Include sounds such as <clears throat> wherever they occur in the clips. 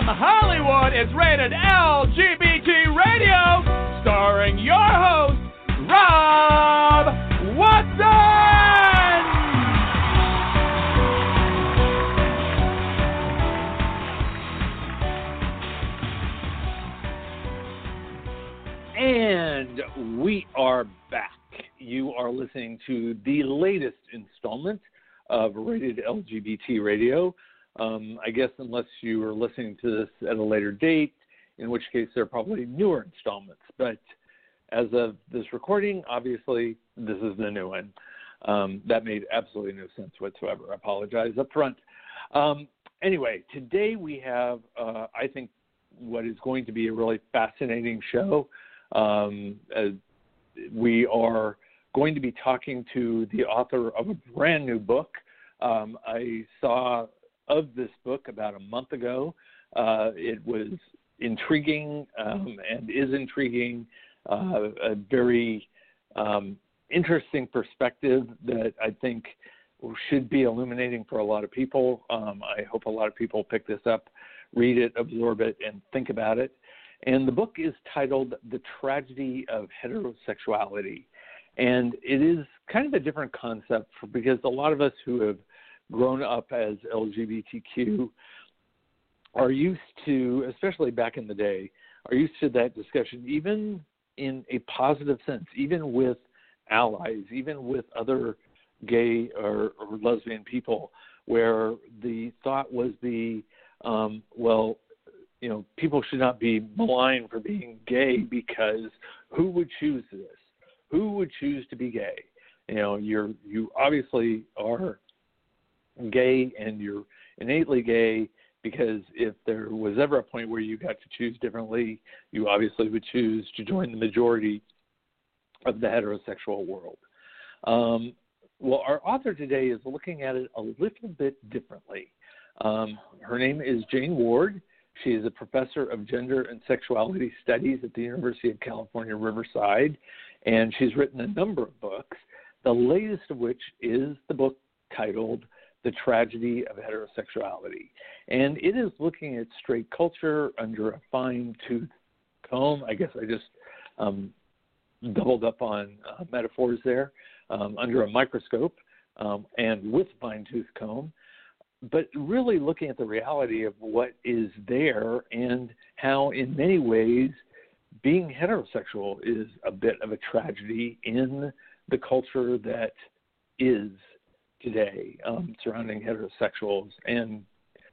from Hollywood is rated LGBT Radio, starring your host, Rob Watson. And we are back. You are listening to the latest installment of Rated LGBT Radio. Um, I guess unless you are listening to this at a later date, in which case there are probably newer installments. But as of this recording, obviously this is the new one. Um, that made absolutely no sense whatsoever. I apologize up front. Um, anyway, today we have, uh, I think, what is going to be a really fascinating show. Um, we are going to be talking to the author of a brand new book. Um, I saw of this book about a month ago. Uh, it was intriguing um, and is intriguing, uh, a very um, interesting perspective that I think should be illuminating for a lot of people. Um, I hope a lot of people pick this up, read it, absorb it, and think about it. And the book is titled The Tragedy of Heterosexuality. And it is kind of a different concept because a lot of us who have grown up as LGBTQ are used to, especially back in the day, are used to that discussion, even in a positive sense, even with allies, even with other gay or, or lesbian people, where the thought was the, um, well, you know, people should not be maligned for being gay because who would choose this? Who would choose to be gay? You know, you're you obviously are gay and you're innately gay because if there was ever a point where you got to choose differently, you obviously would choose to join the majority of the heterosexual world. Um, well, our author today is looking at it a little bit differently. Um, her name is Jane Ward. She is a professor of gender and sexuality studies at the University of California, Riverside, and she's written a number of books, the latest of which is the book titled The Tragedy of Heterosexuality. And it is looking at straight culture under a fine tooth comb. I guess I just um, doubled up on uh, metaphors there, um, under a microscope um, and with fine tooth comb but really looking at the reality of what is there and how, in many ways, being heterosexual is a bit of a tragedy in the culture that is today um, surrounding heterosexuals and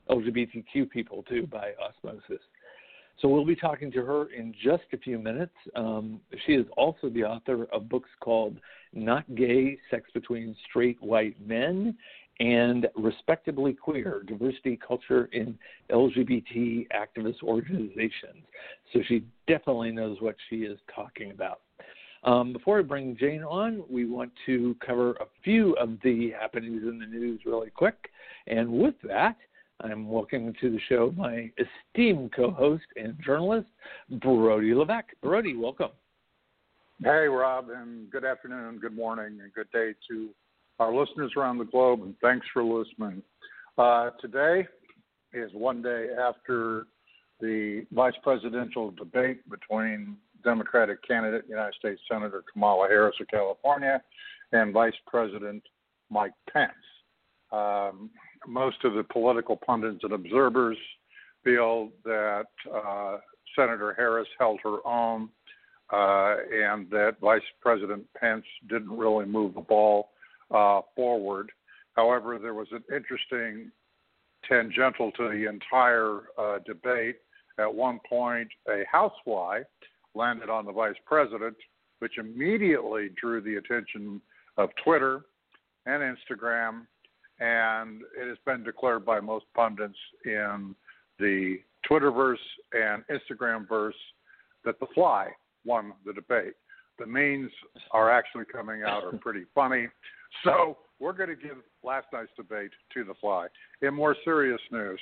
LGBTQ people too by osmosis. So we'll be talking to her in just a few minutes. Um, she is also the author of books called Not Gay Sex Between Straight White Men and Respectably Queer Diversity Culture in LGBT Activist Organizations. So she definitely knows what she is talking about. Um, before I bring Jane on, we want to cover a few of the happenings in the news really quick. And with that, I'm welcoming to the show my esteemed co host and journalist, Brody Levesque. Brody, welcome. Hey, Rob, and good afternoon, good morning, and good day to our listeners around the globe, and thanks for listening. Uh, today is one day after the vice presidential debate between Democratic candidate United States Senator Kamala Harris of California and Vice President Mike Pence. Um, most of the political pundits and observers feel that uh, Senator Harris held her own uh, and that Vice President Pence didn't really move the ball uh, forward. However, there was an interesting tangential to the entire uh, debate. At one point, a housefly landed on the vice president, which immediately drew the attention of Twitter and Instagram, and it has been declared by most pundits in the Twitterverse and Instagramverse that the fly won the debate. The memes are actually coming out are pretty <laughs> funny. So we're going to give last night's debate to the fly. In more serious news,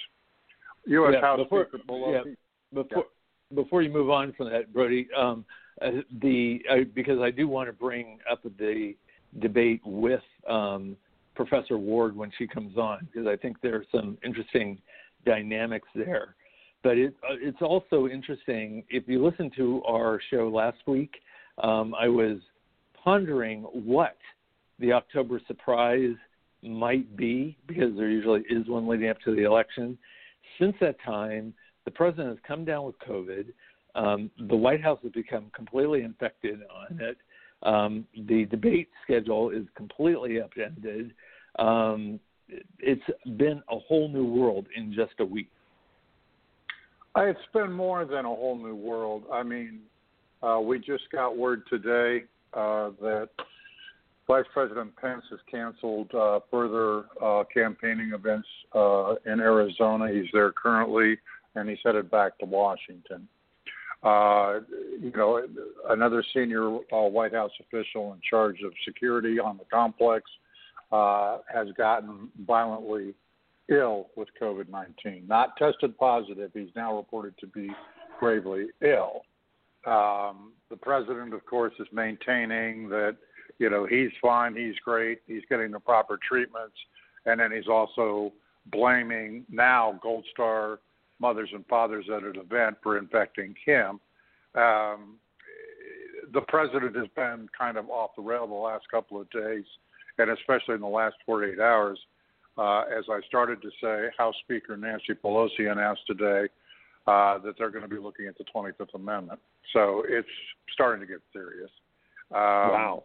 U.S. Yeah, House before, Speaker Pelosi. Yeah, before. Before you move on from that, Brody, um, uh, the because I do want to bring up the debate with um, Professor Ward when she comes on because I think there are some interesting dynamics there. but it, uh, it's also interesting. If you listen to our show last week, um, I was pondering what the October surprise might be because there usually is one leading up to the election. Since that time, the president has come down with COVID. Um, the White House has become completely infected on it. Um, the debate schedule is completely upended. Um, it's been a whole new world in just a week. It's been more than a whole new world. I mean, uh, we just got word today uh, that Vice President Pence has canceled uh, further uh, campaigning events uh, in Arizona. He's there currently, and he's headed back to Washington. Uh, you know, another senior uh, White House official in charge of security on the complex uh, has gotten violently ill with COVID 19. Not tested positive, he's now reported to be gravely ill. Um, the president, of course, is maintaining that you know he's fine, he's great, he's getting the proper treatments, and then he's also blaming now Gold Star mothers and fathers at an event for infecting him. Um, the president has been kind of off the rail the last couple of days, and especially in the last 48 hours. Uh, as I started to say, House Speaker Nancy Pelosi announced today uh, that they're going to be looking at the 25th Amendment. So it's starting to get serious. Um, wow.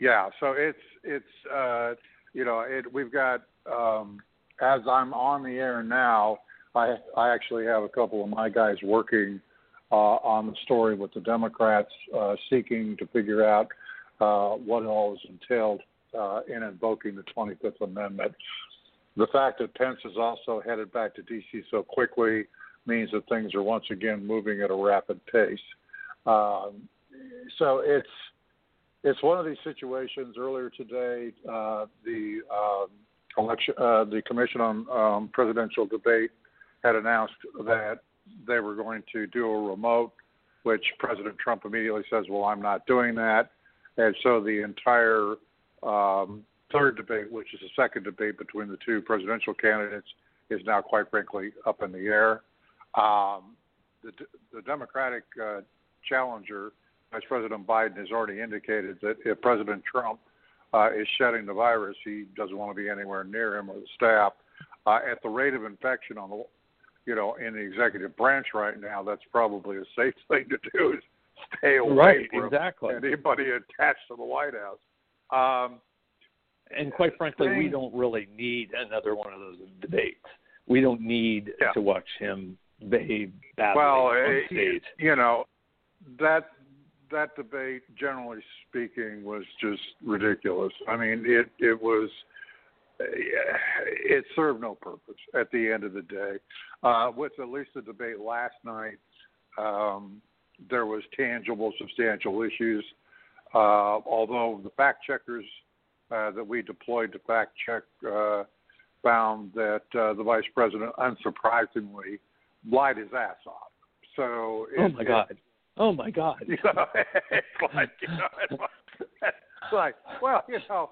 Yeah. So it's it's uh, you know it, we've got um, as I'm on the air now. I I actually have a couple of my guys working uh, on the story with the Democrats, uh, seeking to figure out uh, what all is entailed uh, in invoking the 25th Amendment. The fact that Pence is also headed back to D.C. so quickly means that things are once again moving at a rapid pace. Um, so it's it's one of these situations. Earlier today, uh, the uh, election, uh, the Commission on um, Presidential Debate had announced that they were going to do a remote, which President Trump immediately says, "Well, I'm not doing that," and so the entire um, third debate, which is the second debate between the two presidential candidates, is now, quite frankly, up in the air. Um, the, the Democratic uh, challenger, Vice President Biden, has already indicated that if President Trump uh, is shedding the virus, he doesn't want to be anywhere near him or the staff. Uh, at the rate of infection on the, you know, in the executive branch right now, that's probably a safe <laughs> thing to do is stay away right, from exactly. anybody attached to the White House. Um, and quite frankly, we don't really need another one of those debates. We don't need yeah. to watch him behave badly well, on eh, stage. You know, that that debate, generally speaking, was just ridiculous. I mean, it it was it served no purpose at the end of the day. Uh, with at least the debate last night, um, there was tangible, substantial issues uh, although the fact checkers uh, that we deployed to fact check uh, found that uh, the vice president, unsurprisingly, lied his ass off. So oh my god, oh my god, <laughs> you know, it's like you know, it's like well, you know,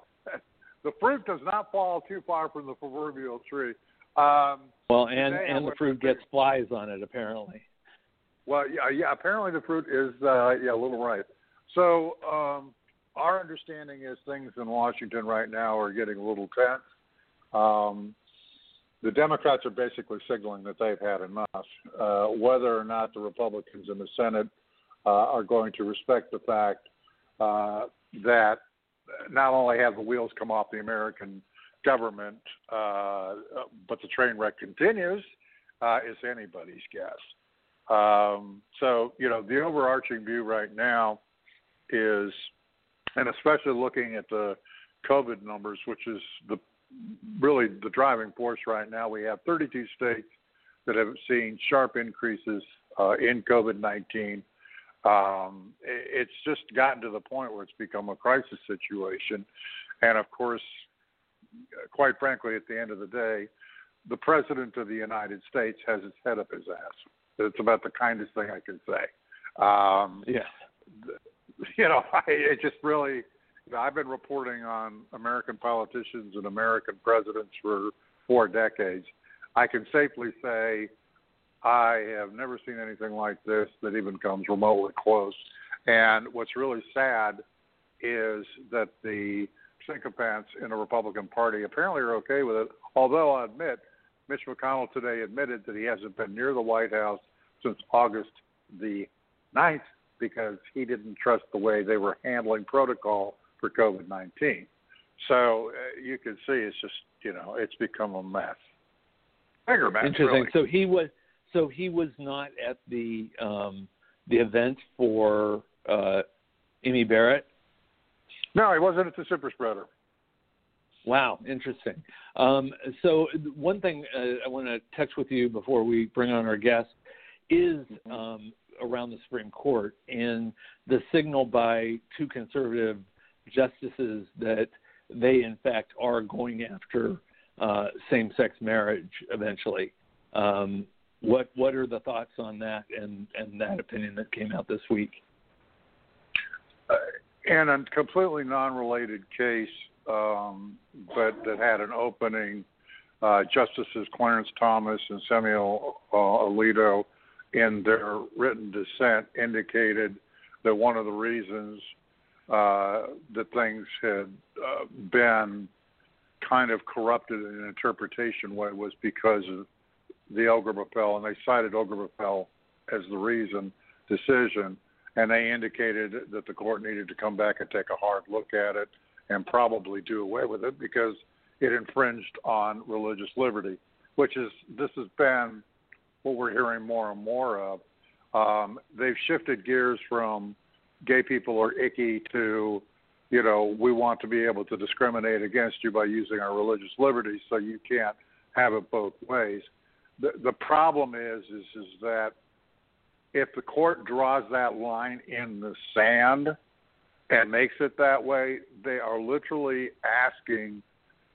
the fruit does not fall too far from the proverbial tree. Um, well, and and the fruit gets flies on it apparently. Well, yeah, yeah. Apparently, the fruit is uh, yeah a little ripe. So um, our understanding is things in Washington right now are getting a little tense. Um, the Democrats are basically signaling that they've had enough. Uh, whether or not the Republicans in the Senate uh, are going to respect the fact uh, that not only have the wheels come off the American government, uh, but the train wreck continues, uh, is anybody's guess. Um, so, you know, the overarching view right now is, and especially looking at the COVID numbers, which is the really the driving force right now. We have 32 states that have seen sharp increases uh, in COVID 19. Um, it's just gotten to the point where it's become a crisis situation. And of course, quite frankly, at the end of the day, the President of the United States has his head up his ass. It's about the kindest thing I can say. Um, yeah. <laughs> you know, I, it just really. I've been reporting on American politicians and American presidents for four decades. I can safely say I have never seen anything like this that even comes remotely close. And what's really sad is that the sycophants in the Republican Party apparently are okay with it. Although I admit, Mitch McConnell today admitted that he hasn't been near the White House since August the 9th because he didn't trust the way they were handling protocol for COVID 19. So uh, you can see it's just, you know, it's become a mess. Bigger mess. Interesting. Really. So he was so he was not at the um, the event for uh, Amy Barrett. No, he wasn't at the super spreader. Wow, interesting. Um, so one thing uh, I want to touch with you before we bring on our guest is Mm-hmm. um, around the Supreme Court and the signal by two conservative justices that they, in fact, are going after uh, same-sex marriage eventually. Um, what what are the thoughts on that and, and that opinion that came out this week? Uh, in a completely non-related case, um, but that had an opening, uh, Justices Clarence Thomas and Samuel uh, Alito, in their written dissent, indicated that one of the reasons uh, that things had uh, been kind of corrupted in an interpretation way was because of the Obergefell and they cited Obergefell as the reason decision and they indicated that the court needed to come back and take a hard look at it and probably do away with it because it infringed on religious liberty, which is this has been what we're hearing more and more of. Um, they've shifted gears from gay people are icky to, you know, we want to be able to discriminate against you by using our religious liberties, so you can't have it both ways. The the problem is is is that if the court draws that line in the sand and makes it that way, they are literally asking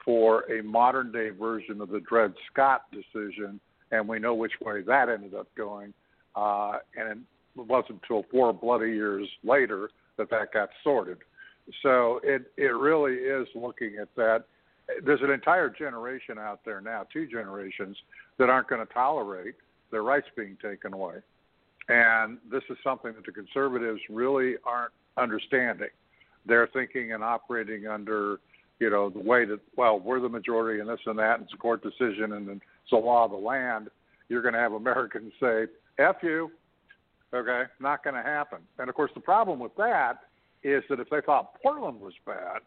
for a modern day version of the Dred Scott decision, and we know which way that ended up going. Uh, and it wasn't until four bloody years later that that got sorted. So it it really is looking at that. There's an entire generation out there now, two generations, that aren't going to tolerate their rights being taken away. And this is something that the conservatives really aren't understanding. They're thinking and operating under, you know, the way that, well, we're the majority and this and that, and it's a court decision and it's the law of the land. You're going to have Americans <laughs> say, F you. Okay, not going to happen. And of course, the problem with that is that if they thought Portland was bad,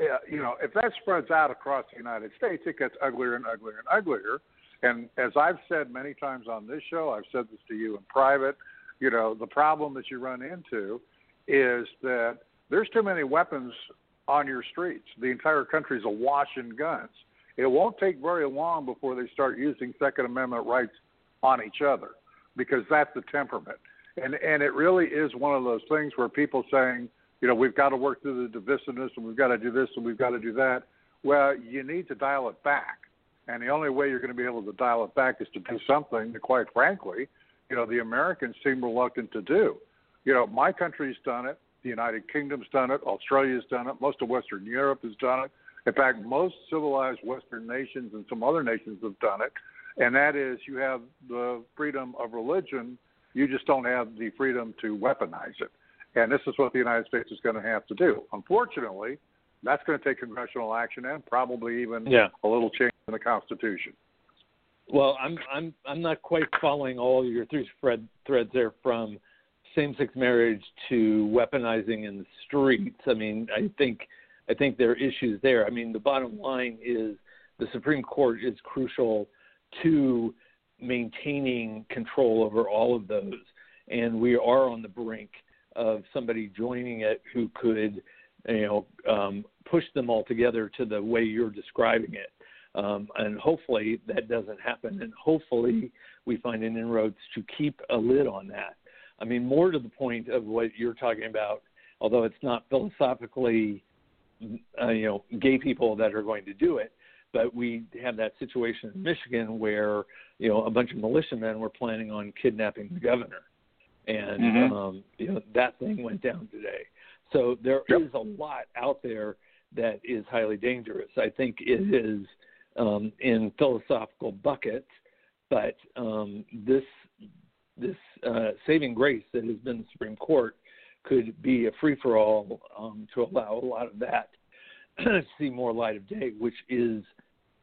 uh, you know, if that spreads out across the United States, it gets uglier and uglier and uglier. And as I've said many times on this show, I've said this to you in private, you know, the problem that you run into is that there's too many weapons on your streets. The entire country's awash in guns. It won't take very long before they start using Second Amendment rights on each other because that's the temperament. And and it really is one of those things where people saying, you know, we've got to work through the divisiveness and we've got to do this and we've got to do that. Well, you need to dial it back. And the only way you're going to be able to dial it back is to do something that, quite frankly, you know, the Americans seem reluctant to do. You know, my country's done it. The United Kingdom's done it. Australia's done it. Most of Western Europe has done it. In fact, most civilized Western nations and some other nations have done it. And that is, you have the freedom of religion. You just don't have the freedom to weaponize it. And this is what the United States is going to have to do. Unfortunately, that's going to take congressional action and probably even yeah. a little change in the Constitution. Well, I'm I'm I'm not quite following all your three thread, threads there from same-sex marriage to weaponizing in the streets. I mean, I think I think there are issues there. I mean, the bottom line is the Supreme Court is crucial to maintaining control over all of those, and we are on the brink of somebody joining it who could, you know, um, push them all together to the way you're describing it. Um, and hopefully that doesn't happen. And hopefully we find an inroads to keep a lid on that. I mean, more to the point of what you're talking about, although it's not philosophically, uh, you know, gay people that are going to do it, but we have that situation in Michigan where, you know, a bunch of militiamen were planning on kidnapping the governor. And, mm-hmm. um, you know, that thing went down today. So there yep. is a lot out there that is highly dangerous. I think it is um, in philosophical buckets, but um, this this uh, saving grace that has been the Supreme Court could be a free for all um, to allow a lot of that <clears throat> to see more light of day, which is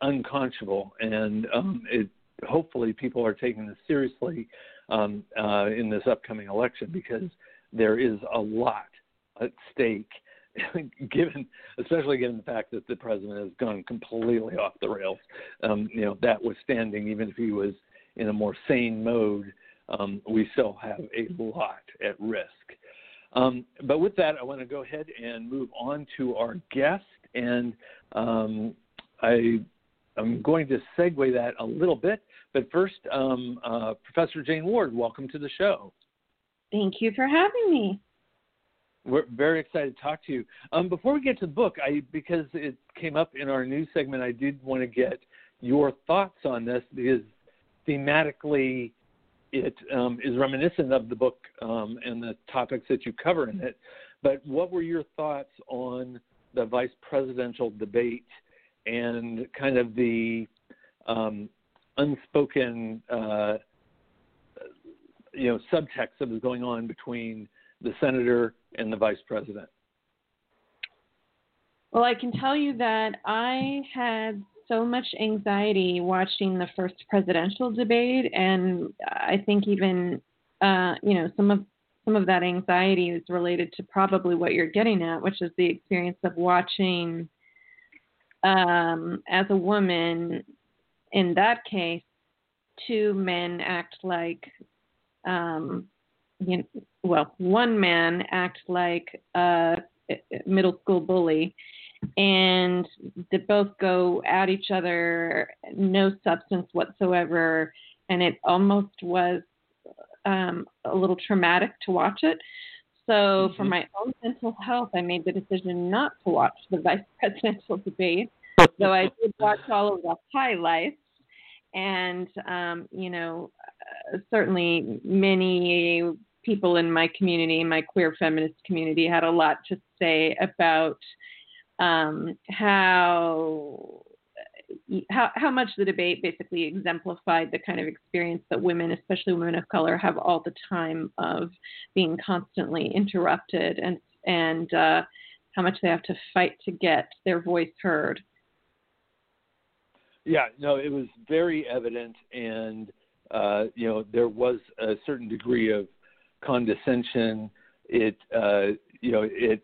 unconscionable. And um, it, hopefully, people are taking this seriously um, uh, in this upcoming election because there is a lot at stake. <laughs> given, especially given the fact that the president has gone completely off the rails, um, you know, that was standing, even if he was in a more sane mode, um, we still have a lot at risk. Um, but with that, I want to go ahead and move on to our guest, and um, I am going to segue that a little bit. But first, um, uh, Professor Jane Ward, welcome to the show. Thank you for having me. We're very excited to talk to you. Um, before we get to the book, I because it came up in our news segment, I did want to get your thoughts on this because thematically it um, is reminiscent of the book um, and the topics that you cover in it. But what were your thoughts on the vice presidential debate and kind of the um, unspoken, uh, you know, subtext that was going on between the senator and the vice president? Well, I can tell you that I had so much anxiety watching the first presidential debate, and I think even uh, you know some of some of that anxiety is related to probably what you're getting at, which is the experience of watching um, as a woman. In that case, two men act like, um, you know, well, one man act like a middle school bully and they both go at each other, no substance whatsoever, and it almost was um, a little traumatic to watch it. So, mm-hmm. for my own mental health, I made the decision not to watch the <laughs> vice presidential debate. so I did watch all of the highlights, and um, you know, uh, certainly many people in my community, my queer feminist community, had a lot to say about um, how how, how much the debate basically exemplified the kind of experience that women, especially women of color, have all the time of being constantly interrupted and and uh, how much they have to fight to get their voice heard. Yeah, no, it was very evident, and uh, you know there was a certain degree of condescension. It uh, you know it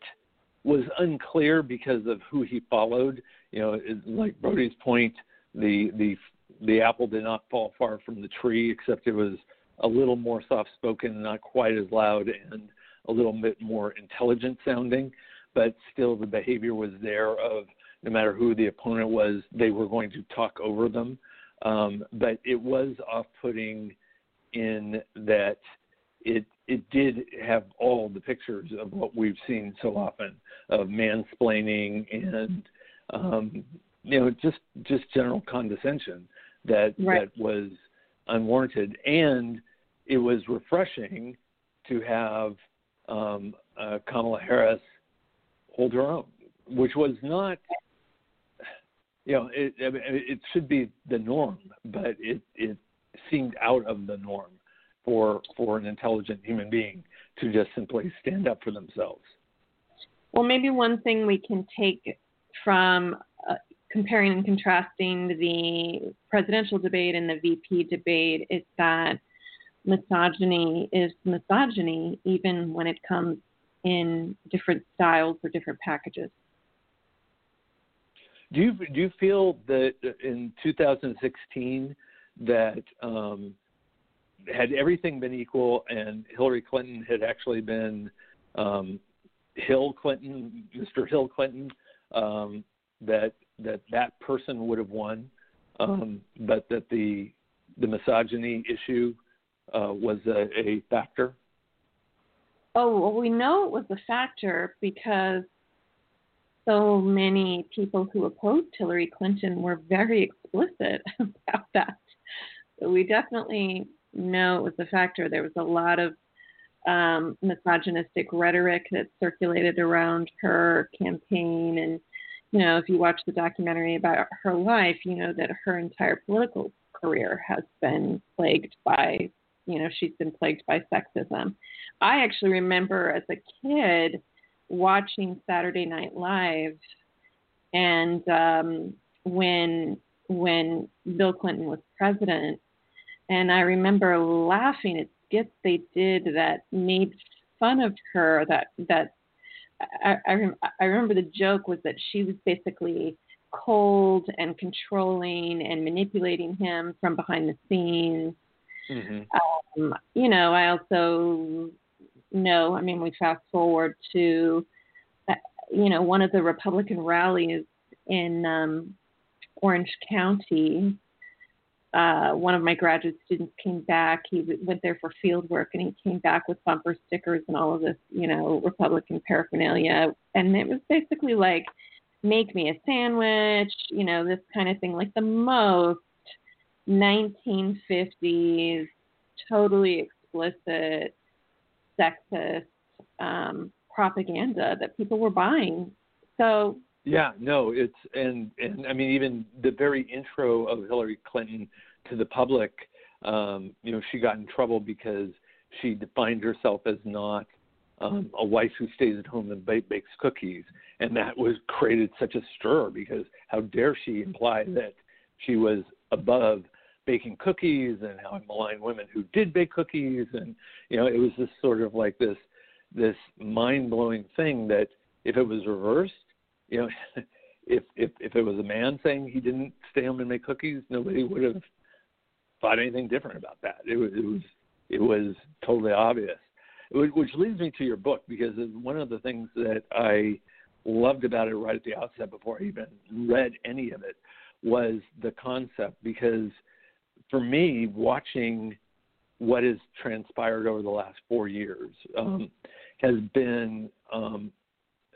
was unclear because of who he followed. You know, like Brody's point, the the the apple did not fall far from the tree, except it was a little more soft spoken, not quite as loud, and a little bit more intelligent sounding. But still, the behavior was there of no matter who the opponent was, they were going to talk over them. Um, but it was off putting in that it it did have all the pictures of what we've seen so often of mansplaining and um, you know just just general condescension that right. that was unwarranted and it was refreshing to have um, uh, Kamala Harris hold her own, which was not you know it it should be the norm, but it it seemed out of the norm for for an intelligent human being to just simply stand up for themselves. Well, maybe one thing we can take from uh, comparing and contrasting the presidential debate and the VP debate is that misogyny is misogyny, even when it comes in different styles or different packages. Do you do you feel that in 2016 that um, had everything been equal and Hillary Clinton had actually been um, Hill Clinton, Mr. Hill Clinton, um, that that that person would have won, um, but that the the misogyny issue uh, was a, a factor. Oh well, we know it was a factor because so many people who opposed Hillary Clinton were very explicit <laughs> about that. So we definitely no, it was a factor. There was a lot of um, misogynistic rhetoric that circulated around her campaign. And, you know, if you watch the documentary about her life, you know that her entire political career has been plagued by, you know, she's been plagued by sexism. I actually remember as a kid watching Saturday Night Live, and um, when when Bill Clinton was president, and I remember laughing at skits they did that made fun of her. That that I I, I remember the joke was that she was basically cold and controlling and manipulating him from behind the scenes. Mm-hmm. Um, you know, I also know, I mean, we fast forward to, uh, you know, one of the Republican rallies in um, Orange County. Uh, one of my graduate students came back. He went there for field work, and he came back with bumper stickers and all of this, you know, Republican paraphernalia. And it was basically like, make me a sandwich, you know, this kind of thing, like the most 1950s, totally explicit, sexist um, propaganda that people were buying. So yeah, no, it's and and I mean even the very intro of Hillary Clinton to the public, um, you know, she got in trouble because she defined herself as not um, a wife who stays at home and bake, bakes cookies, and that was created such a stir because how dare she imply that she was above baking cookies and how I malign women who did bake cookies, and you know, it was this sort of like this this mind blowing thing that if it was reversed you know, <laughs> if if if it was a man saying he didn't stay home and make cookies, nobody would have thought anything different about that. It was it was it was totally obvious. Which leads me to your book because one of the things that I loved about it right at the outset before I even read any of it was the concept because for me watching what has transpired over the last four years um, has been um,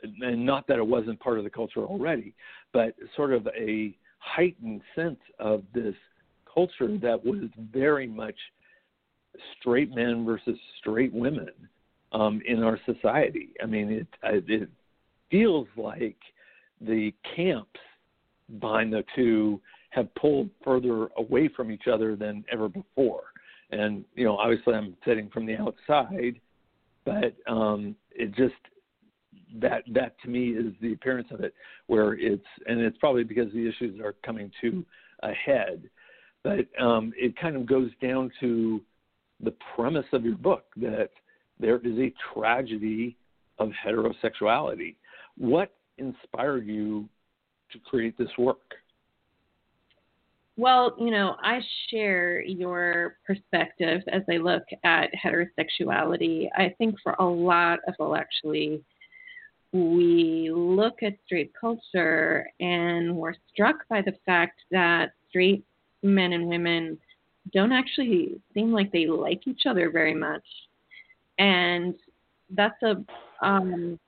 and not that it wasn't part of the culture already, but sort of a heightened sense of this culture that was very much straight men versus straight women um, in our society. I mean, it it feels like the camps behind the two have pulled further away from each other than ever before. And you know, obviously, I'm sitting from the outside, but um, it just that that to me is the appearance of it, where it's and it's probably because the issues are coming to a head, but um, it kind of goes down to the premise of your book that there is a tragedy of heterosexuality. What inspired you to create this work? Well, you know, I share your perspective as I look at heterosexuality. I think for a lot of, well, actually, we look at straight culture and we're struck by the fact that straight men and women don't actually seem like they like each other very much. And that's a um,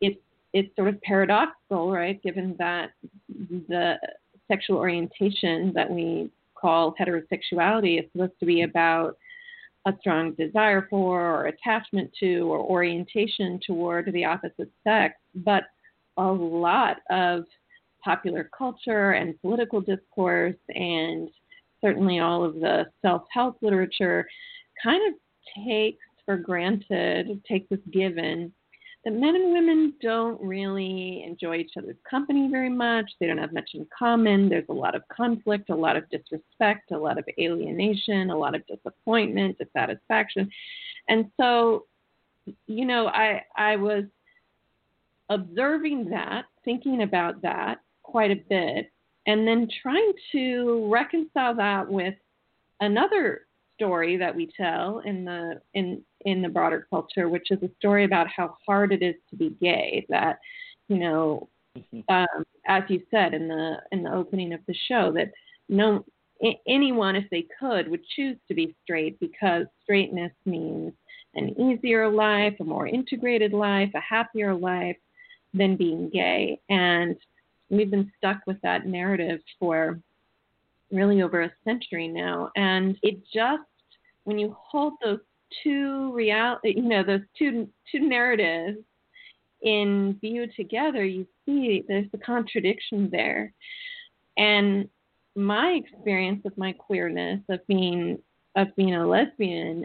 it's it's sort of paradoxical, right? Given that the sexual orientation that we call heterosexuality is supposed to be about a strong desire for or attachment to or orientation toward the opposite sex, but a lot of popular culture and political discourse and certainly all of the self-help literature kind of takes for granted, takes as given that men and women don't really enjoy each other's company very much. They don't have much in common. There's a lot of conflict, a lot of disrespect, a lot of alienation, a lot of disappointment, dissatisfaction. And so, you know, I I was observing that, thinking about that quite a bit, and then trying to reconcile that with another story that we tell in the in in the broader culture, which is a story about how hard it is to be gay. That you know, mm-hmm. um, as you said in the in the opening of the show, that no anyone, if they could, would choose to be straight because straightness means an easier life, a more integrated life, a happier life than being gay. And we've been stuck with that narrative for really over a century now. And it just, when you hold those two real, you know, those two two narratives in view together, you see there's a contradiction there. And my experience of my queerness of being of being a lesbian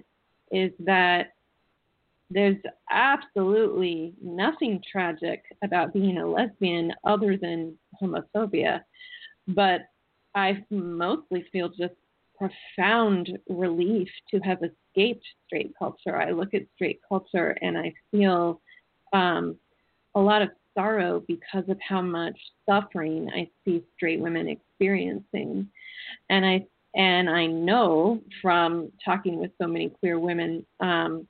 is that there's absolutely nothing tragic about being a lesbian other than homophobia. But I mostly feel just profound relief to have escaped straight culture. I look at straight culture and I feel um, a lot of sorrow because of how much suffering I see straight women experiencing. And I and I know from talking with so many queer women, um,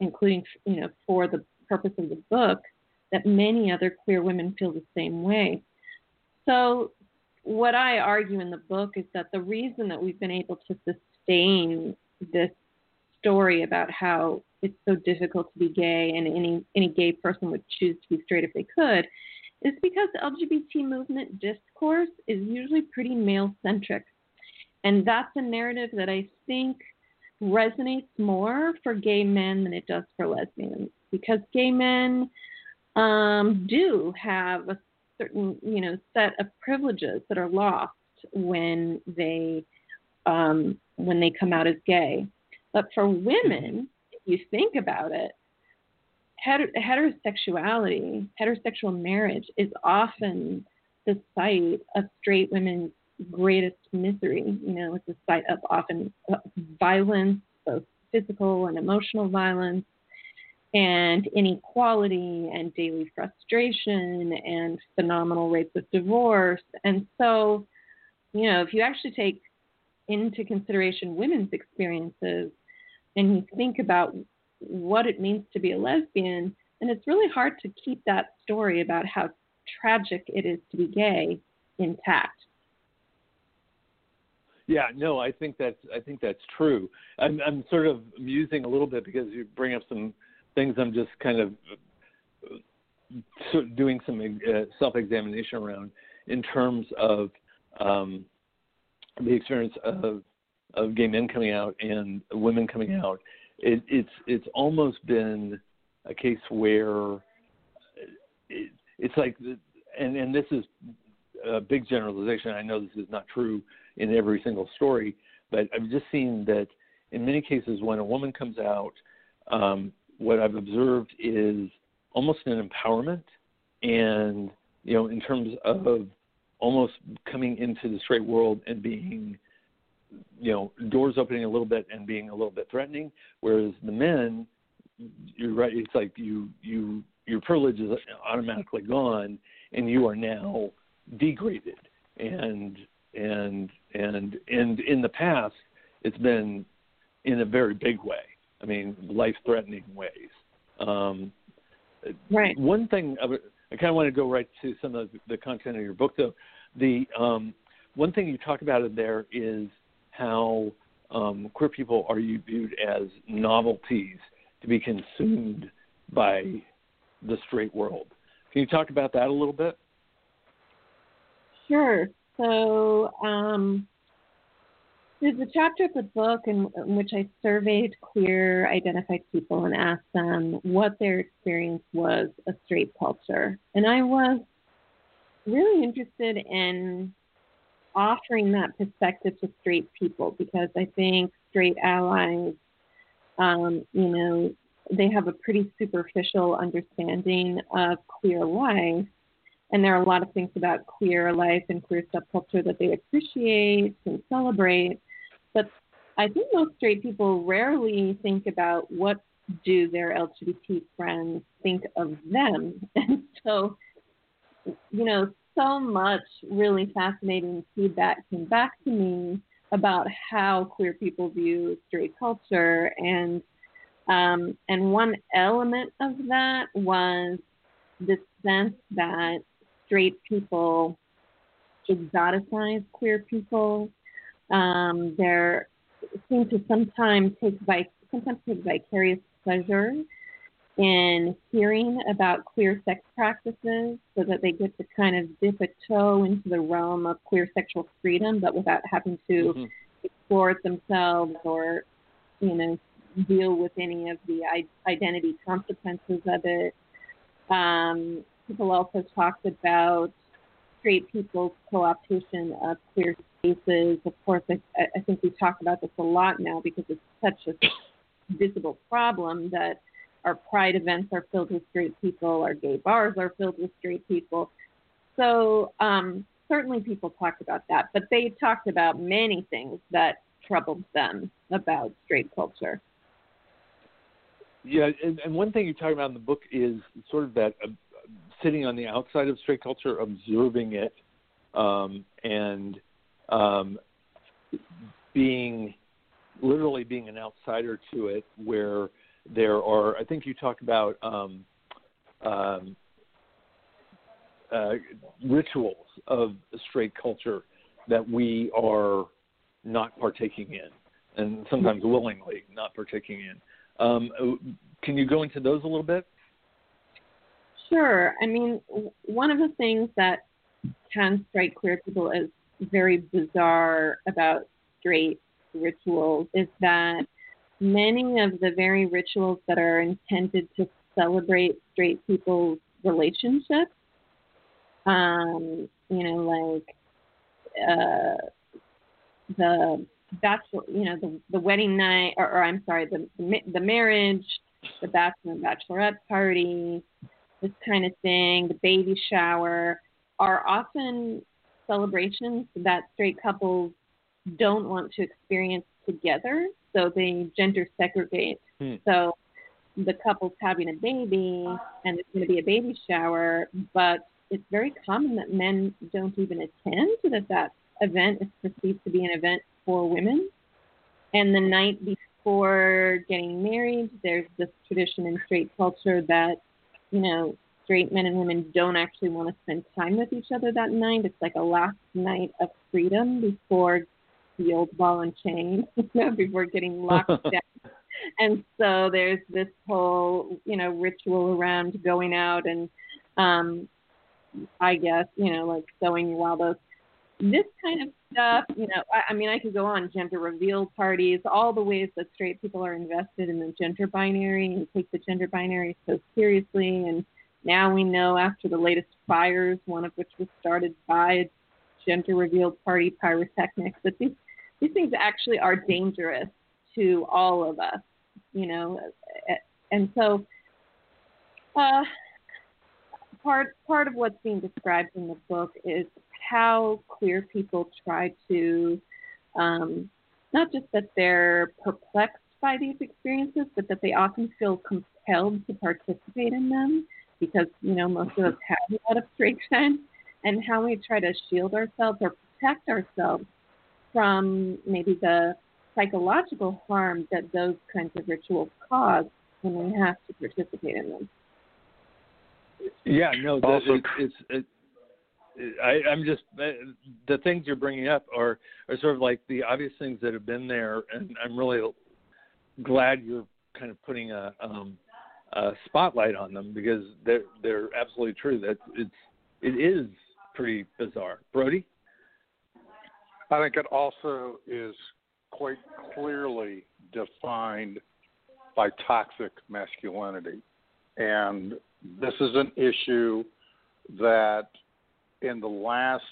including you know for the purpose of the book, that many other queer women feel the same way. So what I argue in the book is that the reason that we've been able to sustain this story about how it's so difficult to be gay and any any gay person would choose to be straight if they could is because the LGBT movement discourse is usually pretty male centric. And that's a narrative that I think resonates more for gay men than it does for lesbians because gay men um, do have a certain you know set of privileges that are lost when they um, when they come out as gay. But for women, if you think about it, heterosexuality, heterosexual marriage is often the site of straight women's greatest misery. You know, it's a site of often uh, violence, both physical and emotional violence, and inequality and daily frustration and phenomenal rates of divorce. And so, you know, if you actually take into consideration women's experiences and you think about what it means to be a lesbian, and it's really hard to keep that story about how tragic it is to be gay intact. Yeah, no, I think that's I think that's true. I'm I'm sort of musing a little bit because you bring up some things I'm just kind of doing some uh, self-examination around in terms of um, the experience of of gay men coming out and women coming out. It, it's it's almost been a case where it, it's like, and and this is a big generalization. I know this is not true in every single story, but I've just seen that in many cases when a woman comes out, um, what I've observed is almost an empowerment, and you know, in terms of almost coming into the straight world and being, you know, doors opening a little bit and being a little bit threatening, whereas the men, you're right, it's like you you your privilege is automatically gone, and you are now degraded, and and and and in the past, it's been in a very big way I mean, life-threatening ways. Um, right. One thing I, I kind of want to go right to some of the content of your book, though. The um, one thing you talk about in there is how um, queer people are viewed as novelties to be consumed by the straight world. Can you talk about that a little bit? Sure. So, um, there's a chapter of the book in, in, which I surveyed queer identified people and asked them what their experience was of straight culture. And I was really interested in offering that perspective to straight people because I think straight allies, um, you know, they have a pretty superficial understanding of queer life. And there are a lot of things about queer life and queer subculture that they appreciate and celebrate. But I think most straight people rarely think about what do their LGBT friends think of them. <laughs> And so, you know, so much really fascinating feedback came back to me about how queer people view straight culture and um, and one element of that was the sense that straight people exoticize queer people um, there seem to sometimes take vic- sometimes take vicarious pleasure in hearing about queer sex practices so that they get to kind of dip a toe into the realm of queer sexual freedom but without having to mm-hmm. explore it themselves or you know deal with any of the identity consequences of it um, people also talked about straight people's co-optation of queer spaces. Of course, I, I think we talk about this a lot now because it's such a visible problem that our pride events are filled with straight people, our gay bars are filled with straight people. So um, certainly people talked about that, but they talked about many things that troubled them about straight culture. Yeah, and, and one thing you talk about in the book is sort of that uh, sitting on the outside of straight culture, observing it, um, and um, being literally being an outsider to it, where there are. I think you talk about um, um, uh, rituals of straight culture that we are not partaking in, and sometimes willingly not partaking in. Um, can you go into those a little bit? Sure. I mean, one of the things that can strike queer people as very bizarre about straight rituals is that many of the very rituals that are intended to celebrate straight people's relationships, um, you know, like uh, the bachelor, you know, the the wedding night, or, or I'm sorry, the the marriage, the bachelor and bachelorette party, this kind of thing, the baby shower, are often celebrations that straight couples don't want to experience together, so they gender segregate. Hmm. So the couple's having a baby and it's going to be a baby shower, but it's very common that men don't even attend, that that event is perceived to be an event for women. And the night before getting married, there's this tradition in straight culture that, you know, straight men and women don't actually want to spend time with each other that night. It's like a last night of freedom before the old ball and chain, <laughs> before getting locked <laughs> down. And so there's this whole, you know, ritual around going out and, um, I guess, you know, like sowing your wild oats this kind of stuff, you know, I, I mean, I could go on gender reveal parties, all the ways that straight people are invested in the gender binary and take the gender binary so seriously. And now we know after the latest fires, one of which was started by a gender reveal party pyrotechnics, that these these things actually are dangerous to all of us, you know, and so. Uh, part part of what's being described in the book is how queer people try to um, not just that they're perplexed by these experiences, but that they often feel compelled to participate in them because you know most of us have a lot of straight time, and how we try to shield ourselves or protect ourselves from maybe the psychological harm that those kinds of rituals cause when we have to participate in them. Yeah, no, that, also, it's, it's I, I'm just the things you're bringing up are are sort of like the obvious things that have been there, and I'm really glad you're kind of putting a, um, a spotlight on them because they're they're absolutely true. That it's it is pretty bizarre. Brody, I think it also is quite clearly defined by toxic masculinity, and this is an issue that in the last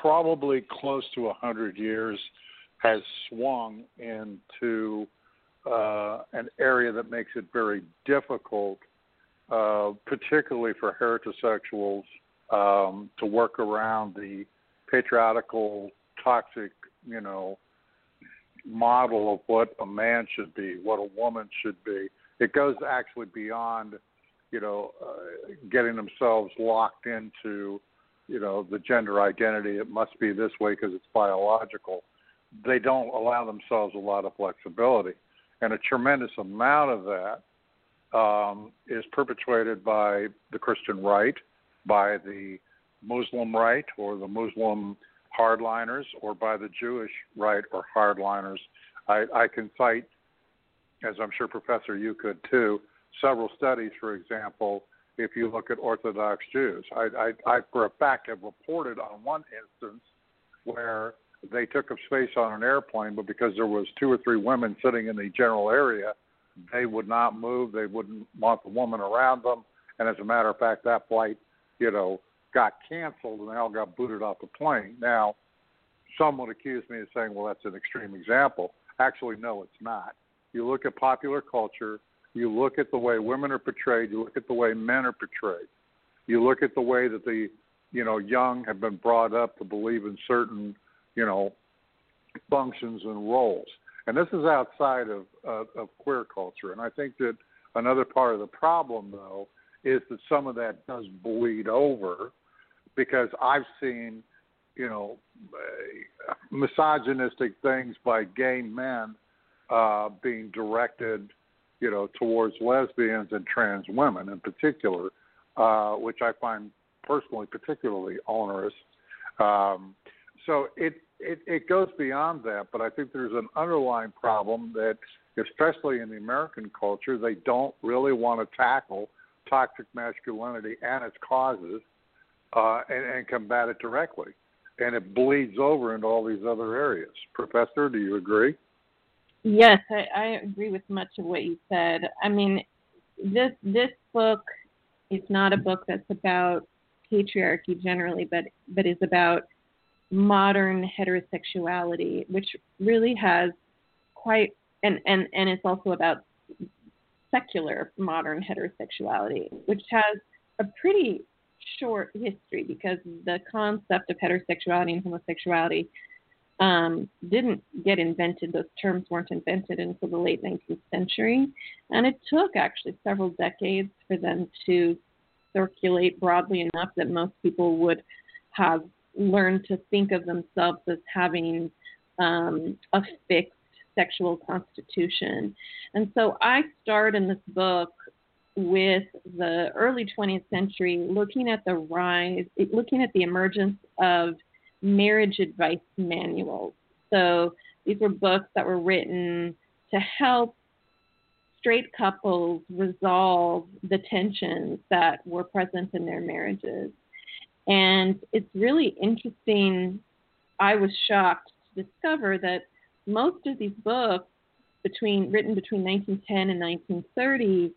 probably close to 100 years has swung into uh, an area that makes it very difficult, uh, particularly for heterosexuals, um, to work around the patriarchal, toxic, you know, model of what a man should be, what a woman should be. It goes actually beyond you know, uh, getting themselves locked into, you know, the gender identity. It must be this way because it's biological. They don't allow themselves a lot of flexibility, and a tremendous amount of that um, is perpetuated by the Christian right, by the Muslim right or the Muslim hardliners, or by the Jewish right or hardliners. I, I can cite, as I'm sure Professor you could too, several studies, for example, if you look at Orthodox Jews. I, I, I for a fact, have reported on one instance where they took up space on an airplane, but because there was two or three women sitting in the general area, they would not move. They wouldn't want the woman around them. And as a matter of fact, that flight, you know, got canceled and they all got booted off the plane. Now, some would accuse me of saying, well, that's an extreme example. Actually, no, it's not. You look at popular culture, you look at the way women are portrayed, you look at the way men are portrayed, you look at the way that the you know young have been brought up to believe in certain you know functions and roles. And this is outside of, of, of queer culture. And I think that another part of the problem, though, is that some of that does bleed over because I've seen, you know, misogynistic things by gay men uh, being directed, you know, towards lesbians and trans women in particular, uh, which I find personally particularly onerous. Um, so it it, it goes beyond that, but I think there's an underlying problem that, especially in the American culture, they don't really want to tackle toxic masculinity and its causes uh, and, and combat it directly. And it bleeds over into all these other areas. Professor, do you agree? Yes, I, I agree with much of what you said. I mean, this this book is not a book that's about patriarchy generally, but but is about modern heterosexuality, which really has quite and and and it's also about secular modern heterosexuality, which has a pretty short history because the concept of heterosexuality and homosexuality um, didn't get invented. Those terms weren't invented until the late 19th century, and it took actually several decades for them to circulate broadly enough that most people would have learned to think of themselves as having um, a fixed sexual constitution. And so I start in this book with the early 20th century looking at the rise, looking at the emergence of marriage advice manuals. So these were books that were written to help straight couples resolve the tensions that were present in their marriages. And it's really interesting. I was shocked to discover that most of these books, between written between 1910 and 1930,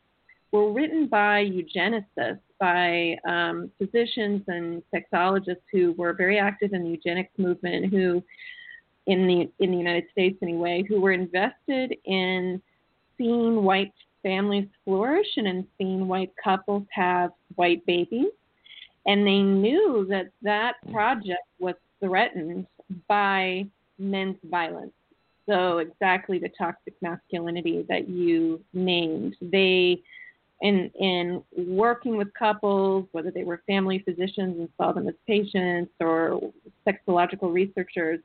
were written by eugenicists, by um, physicians and sexologists who were very active in the eugenics movement, who in the in the United States anyway, who were invested in seeing white families flourish and in seeing white couples have white babies and they knew that that project was threatened by men's violence. So exactly the toxic masculinity that you named. They in in working with couples, whether they were family physicians and saw them as patients or sexological researchers,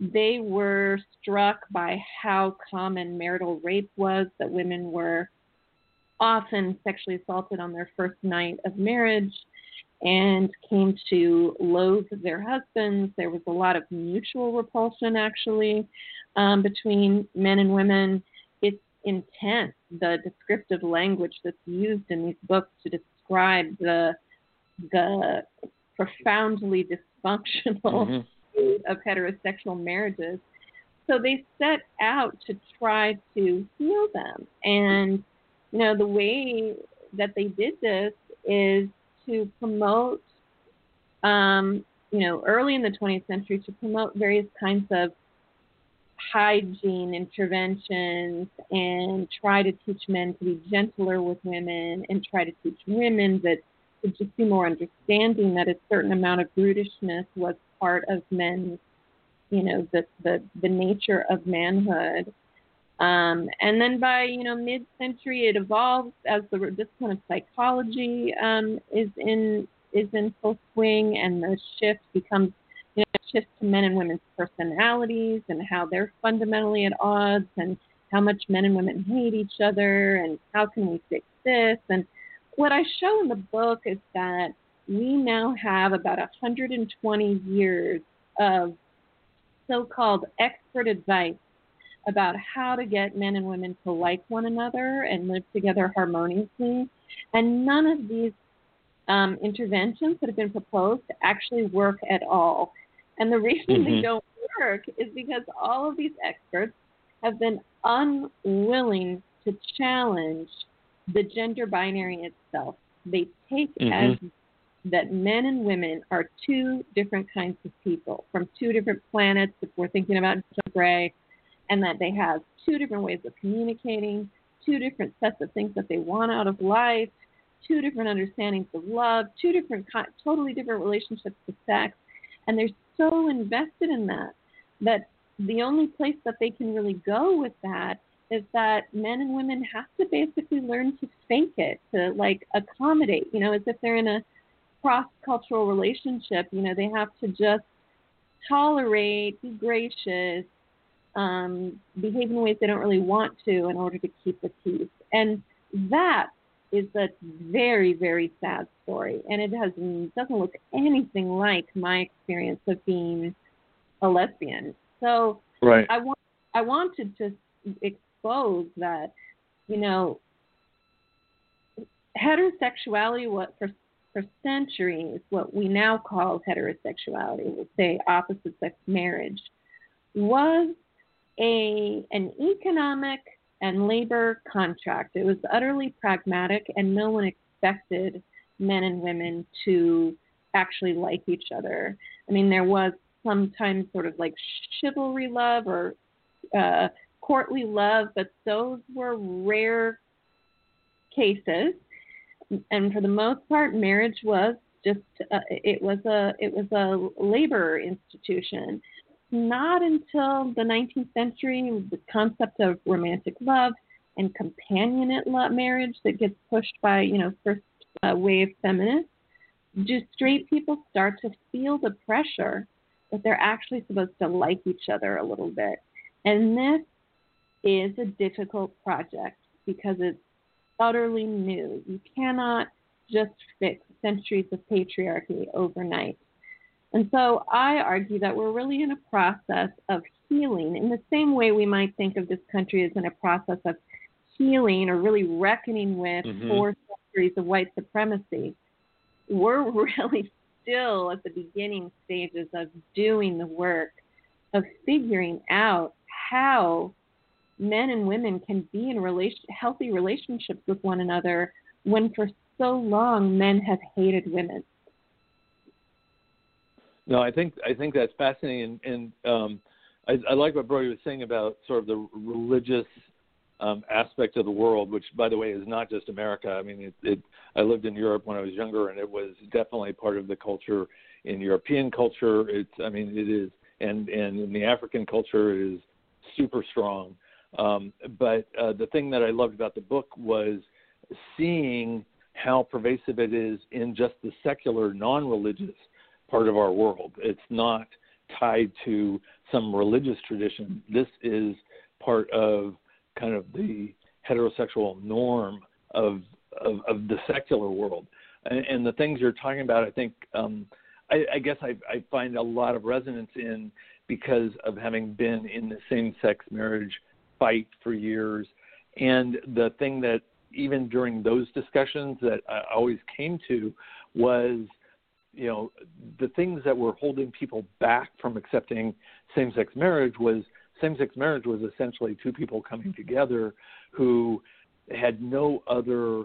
they were struck by how common marital rape was, that women were often sexually assaulted on their first night of marriage, and came to loathe their husbands. There was a lot of mutual repulsion, actually, um, between men and women. It's intense, the descriptive language that's used in these books to describe the the profoundly dysfunctional mm-hmm. state of heterosexual marriages. So they set out to try to heal them. And, you know, the way that they did this is to promote, um, you know, early in the 20th century to promote various kinds of hygiene interventions and try to teach men to be gentler with women and try to teach women that to just be more understanding that a certain amount of brutishness was part of men's, you know, the the, the nature of manhood. Um, and then by you know mid-century, it evolves as the discipline of psychology um, is in is in full swing, and the shift becomes you know shift to men and women's personalities and how they're fundamentally at odds, and how much men and women hate each other, and how can we fix this? And what I show in the book is that we now have about 120 years of so-called expert advice about how to get men and women to like one another and live together harmoniously. And none of these um, interventions that have been proposed actually work at all. And the reason mm-hmm. they don't work is because all of these experts have been unwilling to challenge the gender binary itself. They take mm-hmm. as that men and women are two different kinds of people from two different planets, if we're thinking about Gray, and that they have two different ways of communicating, two different sets of things that they want out of life, two different understandings of love, two different, totally different relationships to sex, and they're so invested in that that the only place that they can really go with that is that men and women have to basically learn to fake it, to like accommodate, you know, as if they're in a cross cultural relationship, you know, they have to just tolerate, be gracious, um, behave in ways they don't really want to in order to keep the peace. And that is a very, very sad story. And it has doesn't look anything like my experience of being a lesbian. So right. I want I want to just expose that, you know, heterosexuality what for for centuries what we now call heterosexuality, we'll say opposite sex marriage, was a an economic and labor contract. It was utterly pragmatic, and no one expected men and women to actually like each other. I mean, there was sometimes sort of like chivalry love or uh, courtly love, but those were rare cases. And for the most part, marriage was just uh, it was a it was a labor institution not until the 19th century the concept of romantic love and companionate love marriage that gets pushed by you know first uh, wave feminists do straight people start to feel the pressure that they're actually supposed to like each other a little bit. And this is a difficult project because it's utterly new. You cannot just fix centuries of patriarchy overnight and so I argue that we're really in a process of healing in the same way we might think of this country as in a process of healing or really reckoning with mm-hmm. four centuries of white supremacy. We're <laughs> really still at the beginning stages of doing the work of figuring out how men and women can be in relation, healthy relationships with one another when for so long men have hated women. No, I think I think that's fascinating, and, and um, I, I like what Brody was saying about sort of the religious um, aspect of the world, which, by the way, is not just America. I mean, it, it, I lived in Europe when I was younger, and it was definitely part of the culture in European culture. It's, I mean, it is, and and in the African culture, it is super strong. Um, but uh, the thing that I loved about the book was seeing how pervasive it is in just the secular, non-religious part of our world. It's not tied to some religious tradition. This is part of kind of the heterosexual norm of of, of the secular world. And, and, the things you're talking about, I think, um, I, I, guess I, I find a lot of resonance in because of having been in the same-sex marriage fight for years. And the thing that even during those discussions that I always came to was you know, the things that were holding people back from accepting same-sex marriage was same-sex marriage was essentially two people coming together who had no other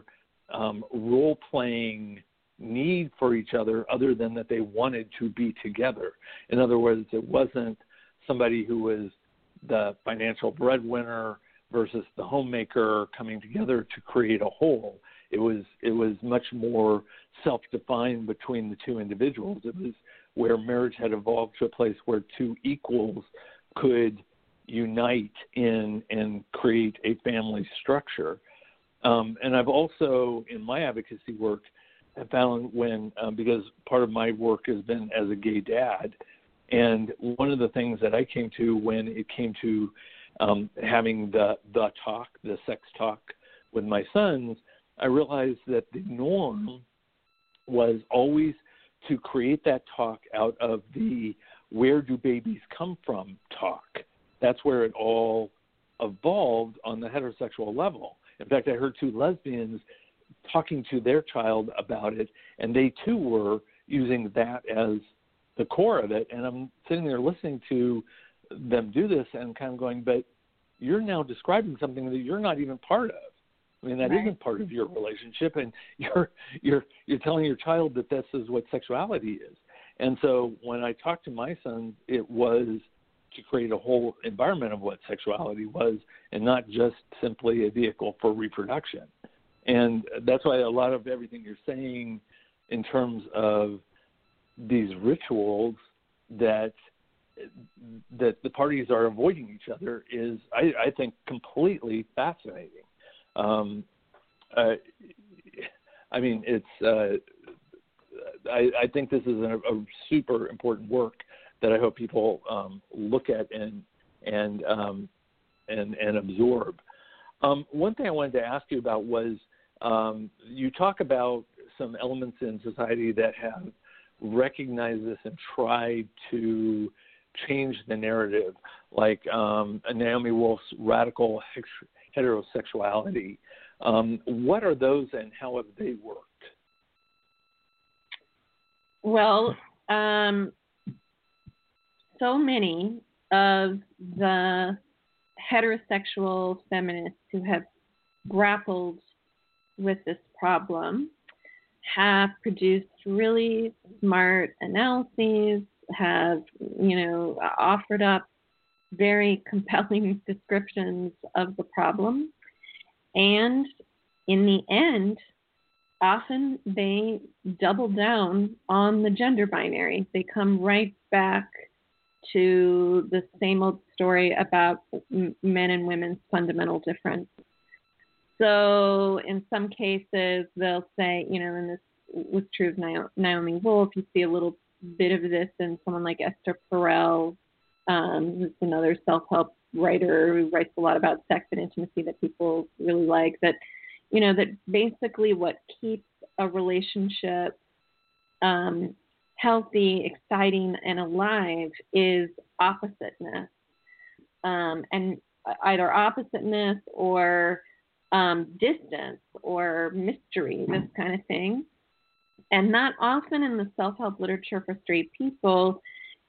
um, role-playing need for each other other than that they wanted to be together. In other words, it wasn't somebody who was the financial breadwinner versus the homemaker coming together to create a whole. It was it was much more self-defined between the two individuals. It was where marriage had evolved to a place where two equals could unite in and create a family structure. Um, and I've also, in my advocacy work, have found when um, because part of my work has been as a gay dad, and one of the things that I came to when it came to um, having the the talk, the sex talk with my sons, I realized that the norm was always to create that talk out of the where do babies come from talk. That's where it all evolved on the heterosexual level. In fact, I heard two lesbians talking to their child about it, and they too were using that as the core of it. And I'm sitting there listening to them do this and kind of going, but you're now describing something that you're not even part of. I mean, that Right. not part of your mm-hmm. relationship, and <laughs> you're you're you're telling your child that this is what sexuality is. And so when I talked to my sons, it was to create a whole environment of what sexuality was, and not just simply a vehicle for reproduction. And that's why a lot of everything you're saying, in terms of these rituals that that the parties are avoiding each other is, I, I think, completely fascinating. Um, uh, I mean, it's. Uh, I, I think this is a, a super important work that I hope people um, look at and and um, and and absorb. Um, one thing I wanted to ask you about was um, you talk about some elements in society that have recognized this and tried to change the narrative, like um, Naomi Wolf's radical heterosexuality. Um, what are those and how have they worked? Well, um, so many of the heterosexual feminists who have grappled with this problem have produced really smart analyses, have, you know, offered up very <laughs> compelling descriptions of the problem. And in the end, often they double down on the gender binary. They come right back to the same old story about men and women's fundamental difference. So, in some cases, they'll say, you know, and this was true of Naomi Wolf, you see a little bit of this in someone like Esther Perel, um, another self help writer who writes a lot about sex and intimacy that people really like. That, you know, that basically what keeps a relationship um, healthy, exciting, and alive is oppositeness. Um, and either oppositeness or um, distance or mystery, this kind of thing. And not often in the self help literature for straight people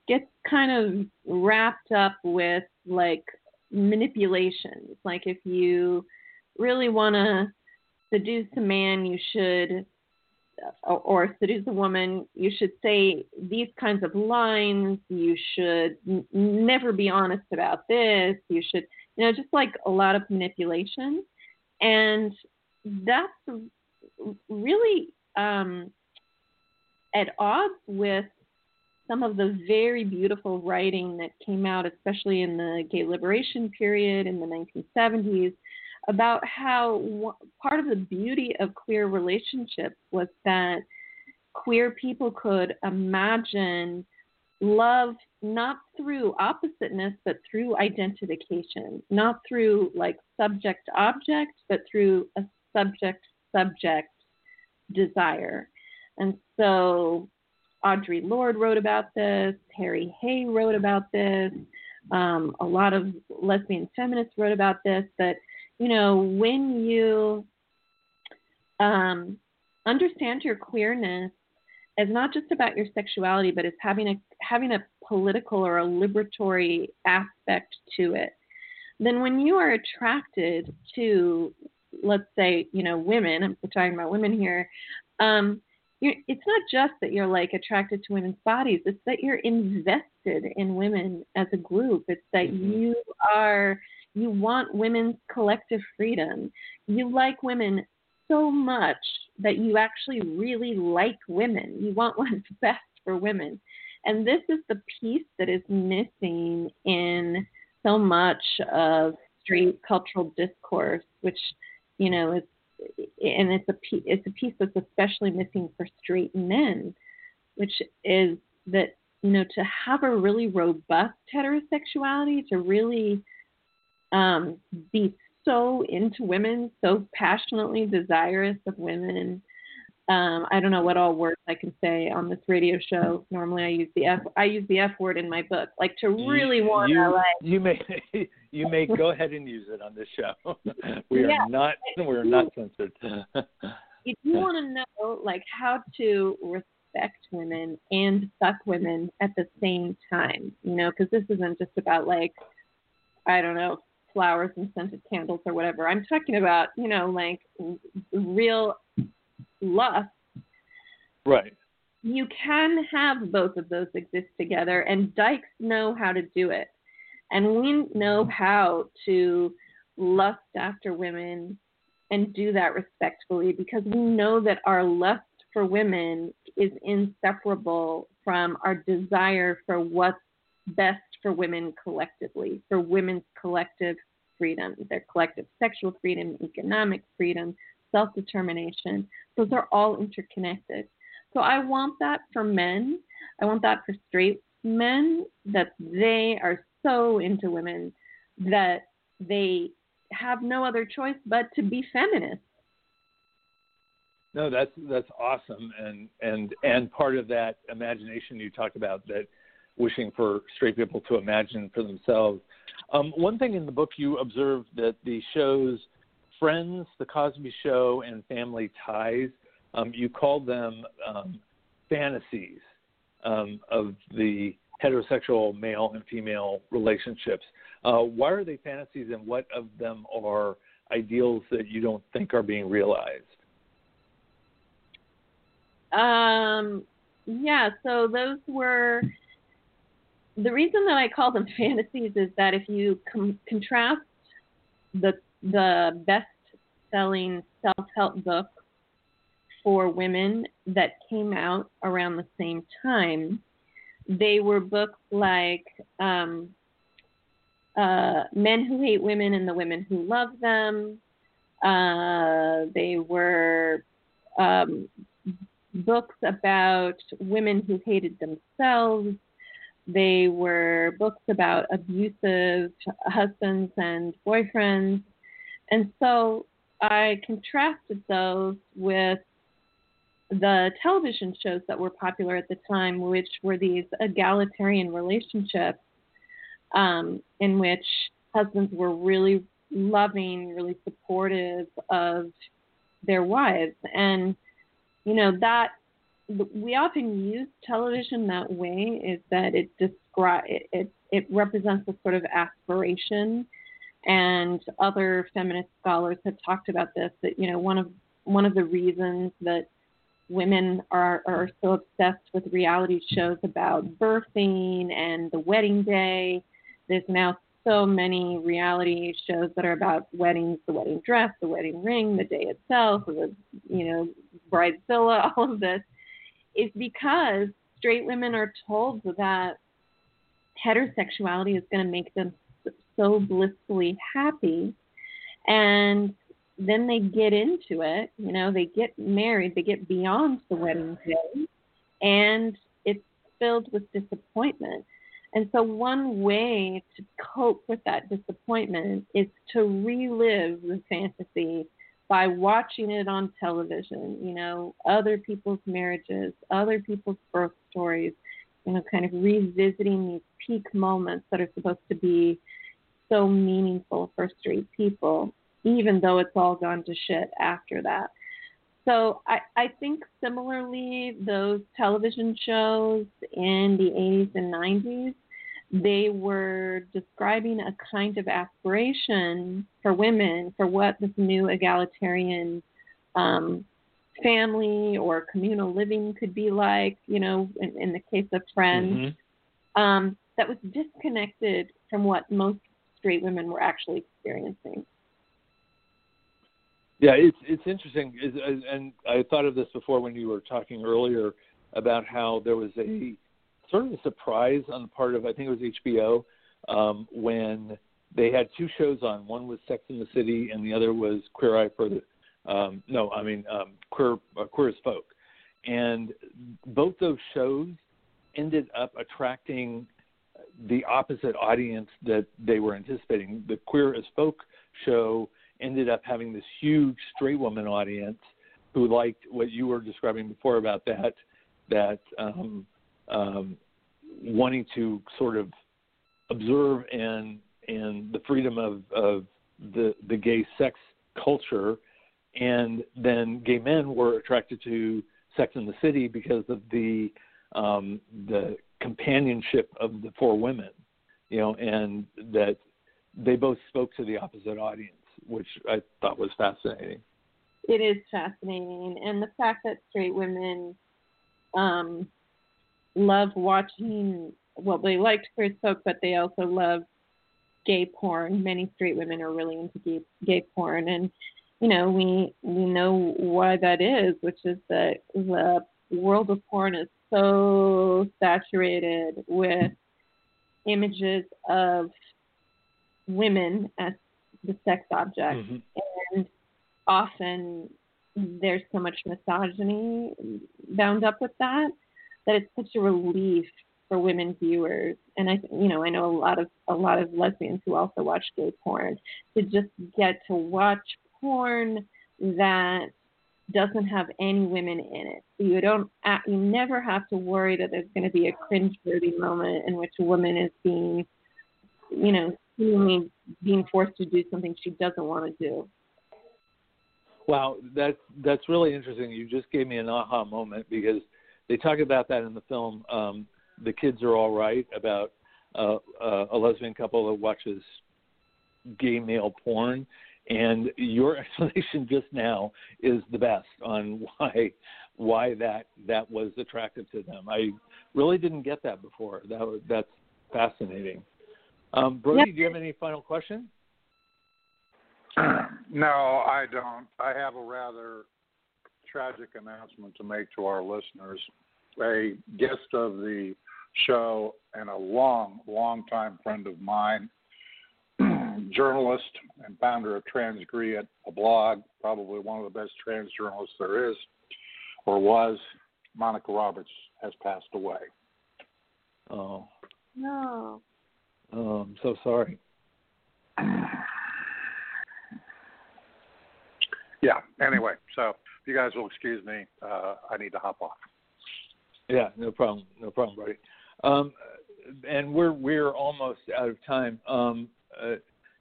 gets kind of wrapped up with like manipulations. Like if you really want to seduce a man, you should or, or seduce a woman, you should say these kinds of lines. You should n- never be honest about this. You should, you know, just like a lot of manipulation. And that's really um, at odds with some of the very beautiful writing that came out, especially in the gay liberation period in the 1970s, about how part of the beauty of queer relationships was that queer people could imagine love not through oppositeness but through identification not through like subject object but through a subject subject desire. And so audre lorde wrote about this harry hay wrote about this um, a lot of lesbian feminists wrote about this that you know, when you um, understand your queerness as not just about your sexuality, but as having a having a political or a liberatory aspect to it, then when you are attracted to, let's say, you know, women, we're talking about women here, um, it's not just that you're like attracted to women's bodies; it's that you're invested in women as a group. It's that mm-hmm. you are you want women's collective freedom. You like women so much that you actually really like women. You want <laughs> what's best for women. And this is the piece that is missing in so much of street cultural discourse, which, you know, is and it's a it's a piece that's especially missing for straight men, which is that you know to have a really robust heterosexuality, to really um, be so into women, so passionately desirous of women. Um, I don't know what all words I can say on this radio show. Normally, I use the f I use the f word in my book, like to really you, want to like. You may <laughs> you may go ahead and use it on this show. <laughs> we are not we are not censored. <laughs> if you want to know like how to respect women and suck women at the same time, you know, because this isn't just about like I don't know flowers and scented candles or whatever. I'm talking about, you know, like real lust. Right. You can have both of those exist together, and dykes know how to do it. And we know mm-hmm. how to lust after women and do that respectfully because we know that our lust for women is inseparable from our desire for what's best for women collectively, for women's collective freedom, their collective sexual freedom, economic freedom, self determination. Those are all interconnected. So I want that for men. I want that for straight men that they are so into women that they have no other choice but to be feminists. No, that's that's awesome, and and and part of that imagination you talked about that wishing for straight people to imagine for themselves. Um, one thing in the book you observed that the shows Friends, The Cosby Show, and Family Ties, um, you called them um, fantasies um, of the heterosexual male and female relationships. Uh, why are they fantasies, and what of them are ideals that you don't think are being realized? Um, yeah, so those were the reason that I call them <laughs> fantasies is that if you com- contrast the the best-selling self-help book for women that came out around the same time, they were books like um, uh, Men Who Hate Women and the Women Who Love Them. Uh, they were um, books about women who hated themselves. They were books about abusive husbands and boyfriends. And so I contrasted those with the television shows that were popular at the time, which were these egalitarian relationships um, in which husbands were really loving, really supportive of their wives. And, you know, that we often use television that way is that it describes it, it, it represents a sort of aspiration and other feminist scholars have talked about this that you know one of one of the reasons that women are are so obsessed with reality shows about birthing and the wedding day there's now so many reality shows that are about weddings, the wedding dress, the wedding ring, the day itself, the you know, bridezilla, <laughs> all of this, is because straight women are told that heterosexuality is going to make them so blissfully happy, and then they get into it. You know, they get married, they get beyond the wedding day, and it's filled with disappointment. And so, one way to cope with that disappointment is to relive the fantasy by watching it on television, you know, other people's marriages, other people's birth stories, you know, kind of revisiting these peak moments that are supposed to be so meaningful for straight people, even though it's all gone to shit after that. So I, I think similarly, those television shows in the 80s and 90s they were describing a kind of aspiration for women for what this new egalitarian um, family or communal living could be like, you know, in, in the case of friends, mm-hmm. um, that was disconnected from what most straight women were actually experiencing. Yeah, it's it's interesting, and I thought of this before when you were talking earlier about how there was a sort of a surprise on the part of I think it was HBO um, when they had two shows on. One was Sex in the City, and the other was Queer Eye for the um, no, I mean um, Queer uh, Queer as Folk, and both those shows ended up attracting the opposite audience that they were anticipating. The Queer as Folk show ended up having this huge straight woman audience who liked what you were describing before about that that um, um, wanting to sort of observe and and the freedom of, of the the gay sex culture, and then gay men were attracted to Sex in the City because of the um, the companionship of the four women, you know, and that they both spoke to the opposite audience, which I thought was fascinating. It is fascinating, and the fact that straight women um, love watching. Well, they liked Queer as Folk, but they also love gay porn. Many straight women are really into gay, gay porn, and you know we we know why that is, which is that the world of porn is so saturated with images of women as the sex object, mm-hmm. and often there's so much misogyny bound up with that that it's such a relief for women viewers and i you know i know a lot of a lot of lesbians who also watch gay porn to just get to watch porn that doesn't have any women in it so you don't you never have to worry that there's going to be a cringe worthy moment in which a woman is being you know seemingly being forced to do something she doesn't want to do Wow, that's that's really interesting. You just gave me an aha moment because they talk about that in the film. Um, the kids are all right about uh, uh, a lesbian couple that watches gay male porn, and your <laughs> explanation just now is the best on why why that that was attractive to them. I really didn't get that before. That was, that's fascinating. Um, Brody, yep. do you have any final questions? <clears throat> no, I don't. I have a rather tragic announcement to make to our listeners. A guest of the show and a long, long time friend of mine, journalist and founder of TransGriot, a blog, probably one of the best trans journalists there is or was, Monica Roberts has passed away. Oh. No. Oh, I'm so sorry. <sighs> yeah. Anyway, so if you guys will excuse me, uh, I need to hop off. Yeah, no problem, no problem, buddy. Um, and we're we're almost out of time. Um, uh,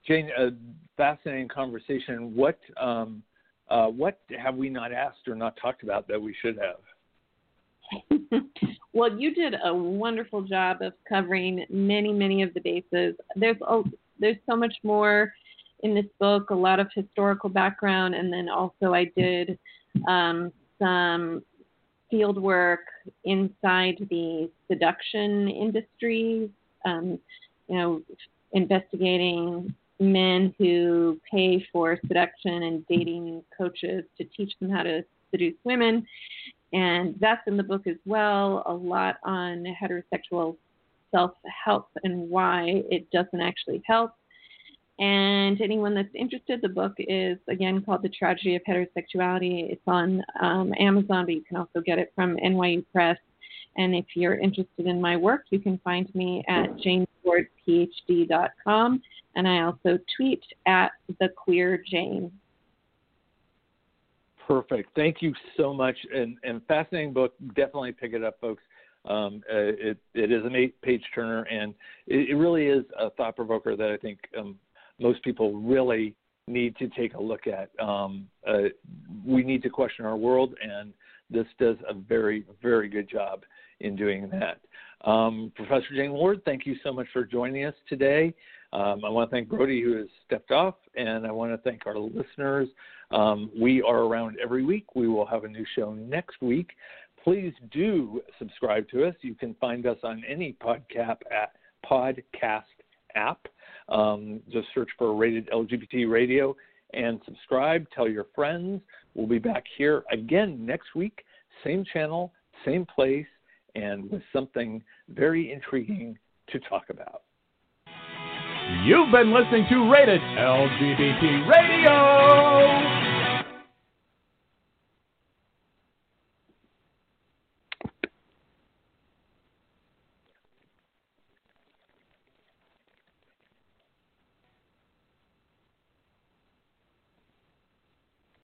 Jane, a fascinating conversation. What um, uh, what have we not asked or not talked about that we should have? <laughs> well, you did a wonderful job of covering many, many of the bases. There's a, there's so much more in this book, a lot of historical background, and then also I did um, some field work inside the seduction industry, um, you know, investigating men who pay for seduction and dating coaches to teach them how to seduce women. And that's in the book as well, a lot on heterosexual self help and why it doesn't actually help. And anyone that's interested, the book is again called The Tragedy of Heterosexuality. It's on um, Amazon, but you can also get it from NYU Press. And if you're interested in my work, you can find me at janewardphd.com. And I also tweet at the queer Jane. Perfect. Thank you so much. And, and fascinating book. Definitely pick it up, folks. Um, uh, it, it is an eight page turner, and it, it, really is a thought provoker that I think um, most people really need to take a look at. Um, uh, we need to question our world, and this does a very, very good job in doing that. Um, Professor Jane Ward, thank you so much for joining us today. Um, I want to thank Brody, who has stepped off, and I want to thank our listeners. Um, we are around every week. We will have a new show next week. Please do subscribe to us. You can find us on any podcast app. Um, just search for Rated LGBT Radio and subscribe. Tell your friends. We'll be back here again next week, same channel, same place, and with something very intriguing to talk about. You've been listening to Rated LGBT Radio.